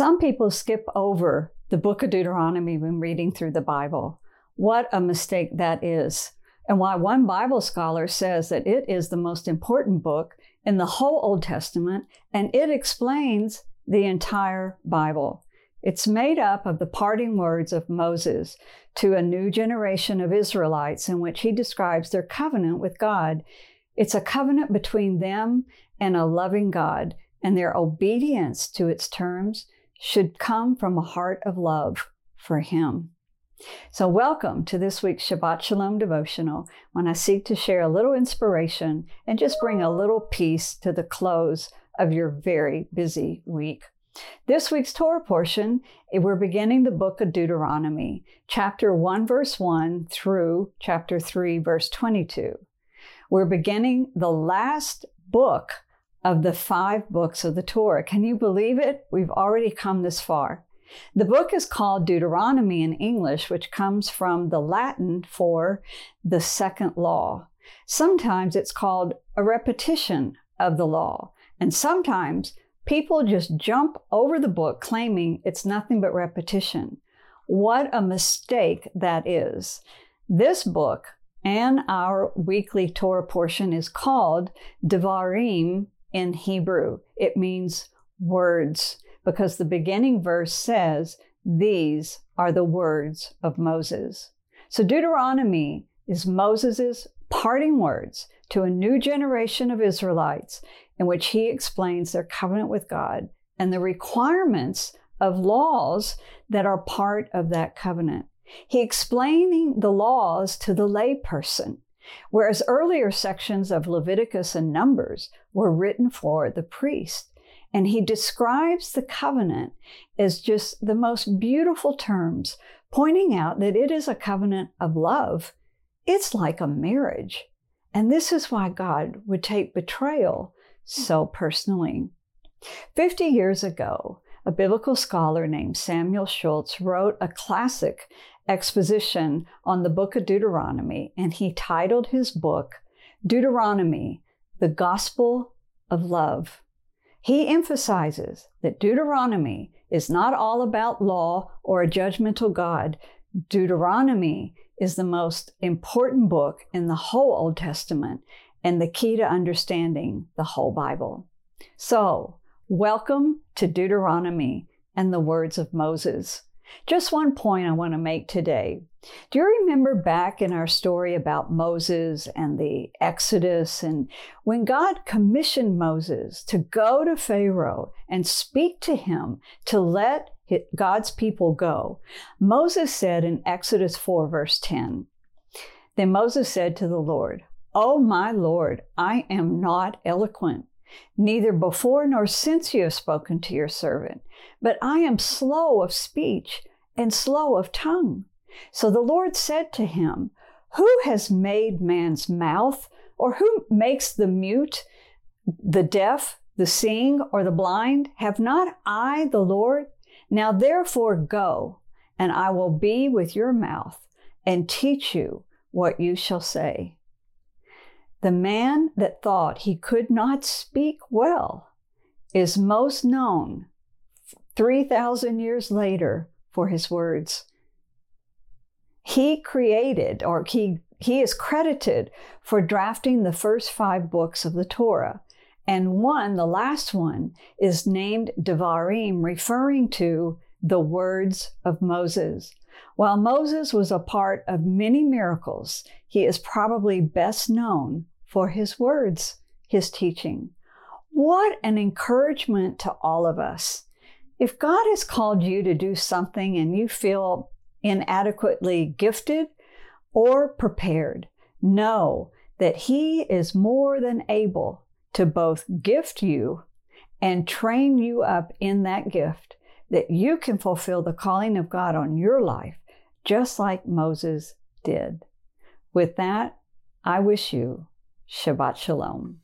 Some people skip over the book of Deuteronomy when reading through the Bible. What a mistake that is. And why one Bible scholar says that it is the most important book in the whole Old Testament and it explains the entire Bible. It's made up of the parting words of Moses to a new generation of Israelites in which he describes their covenant with God. It's a covenant between them and a loving God, and their obedience to its terms should come from a heart of love for Him. So, welcome to this week's Shabbat Shalom devotional when I seek to share a little inspiration and just bring a little peace to the close of your very busy week. This week's Torah portion, eh, we're beginning the book of Deuteronomy, chapter 1, verse 1 through chapter 3, verse 22. We're beginning the last book of the five books of the Torah. Can you believe it? We've already come this far. The book is called Deuteronomy in English, which comes from the Latin for the second law. Sometimes it's called a repetition of the law, and sometimes people just jump over the book claiming it's nothing but repetition. What a mistake that is. This book and our weekly Torah portion is called Devarim in Hebrew. It means words because the beginning verse says, These are the words of Moses. So Deuteronomy is Moses' parting words to a new generation of Israelites in which he explains their covenant with God and the requirements of laws that are part of that covenant. He explaining the laws to the layperson whereas earlier sections of Leviticus and Numbers were written for the priest. And he describes the covenant as just the most beautiful terms, pointing out that it is a covenant of love. It's like a marriage. And this is why God would take betrayal so personally. 50 years ago, a biblical scholar named Samuel Schultz wrote a classic exposition on the book of Deuteronomy, and he titled his book Deuteronomy, the Gospel of Love. He emphasizes that Deuteronomy is not all about law or a judgmental God. Deuteronomy is the most important book in the whole Old Testament and the key to understanding the whole Bible. So, welcome to Deuteronomy and the words of Moses. Just one point I want to make today. Do you remember back in our story about Moses and the Exodus and when God commissioned Moses to go to Pharaoh and speak to him to let God's people go? Moses said in Exodus 4, verse 10, Then Moses said to the Lord, Oh, my Lord, I am not eloquent Neither before nor since you have spoken to your servant, but I am slow of speech and slow of tongue. So the Lord said to him, Who has made man's mouth, or who makes the mute, the deaf, the seeing, or the blind? Have not I the Lord? Now therefore go, and I will be with your mouth and teach you what you shall say. The man that thought he could not speak well is most known 3,000 years later for his words. He created, or he, he is credited for drafting the first five books of the Torah. And one, the last one, is named Devarim, referring to the words of Moses. While Moses was a part of many miracles, he is probably best known for his words, his teaching. What an encouragement to all of us. If God has called you to do something and you feel inadequately gifted or prepared, know that He is more than able to both gift you and train you up in that gift that you can fulfill the calling of God on your life, just like Moses did. With that, I wish you Shabbat Shalom.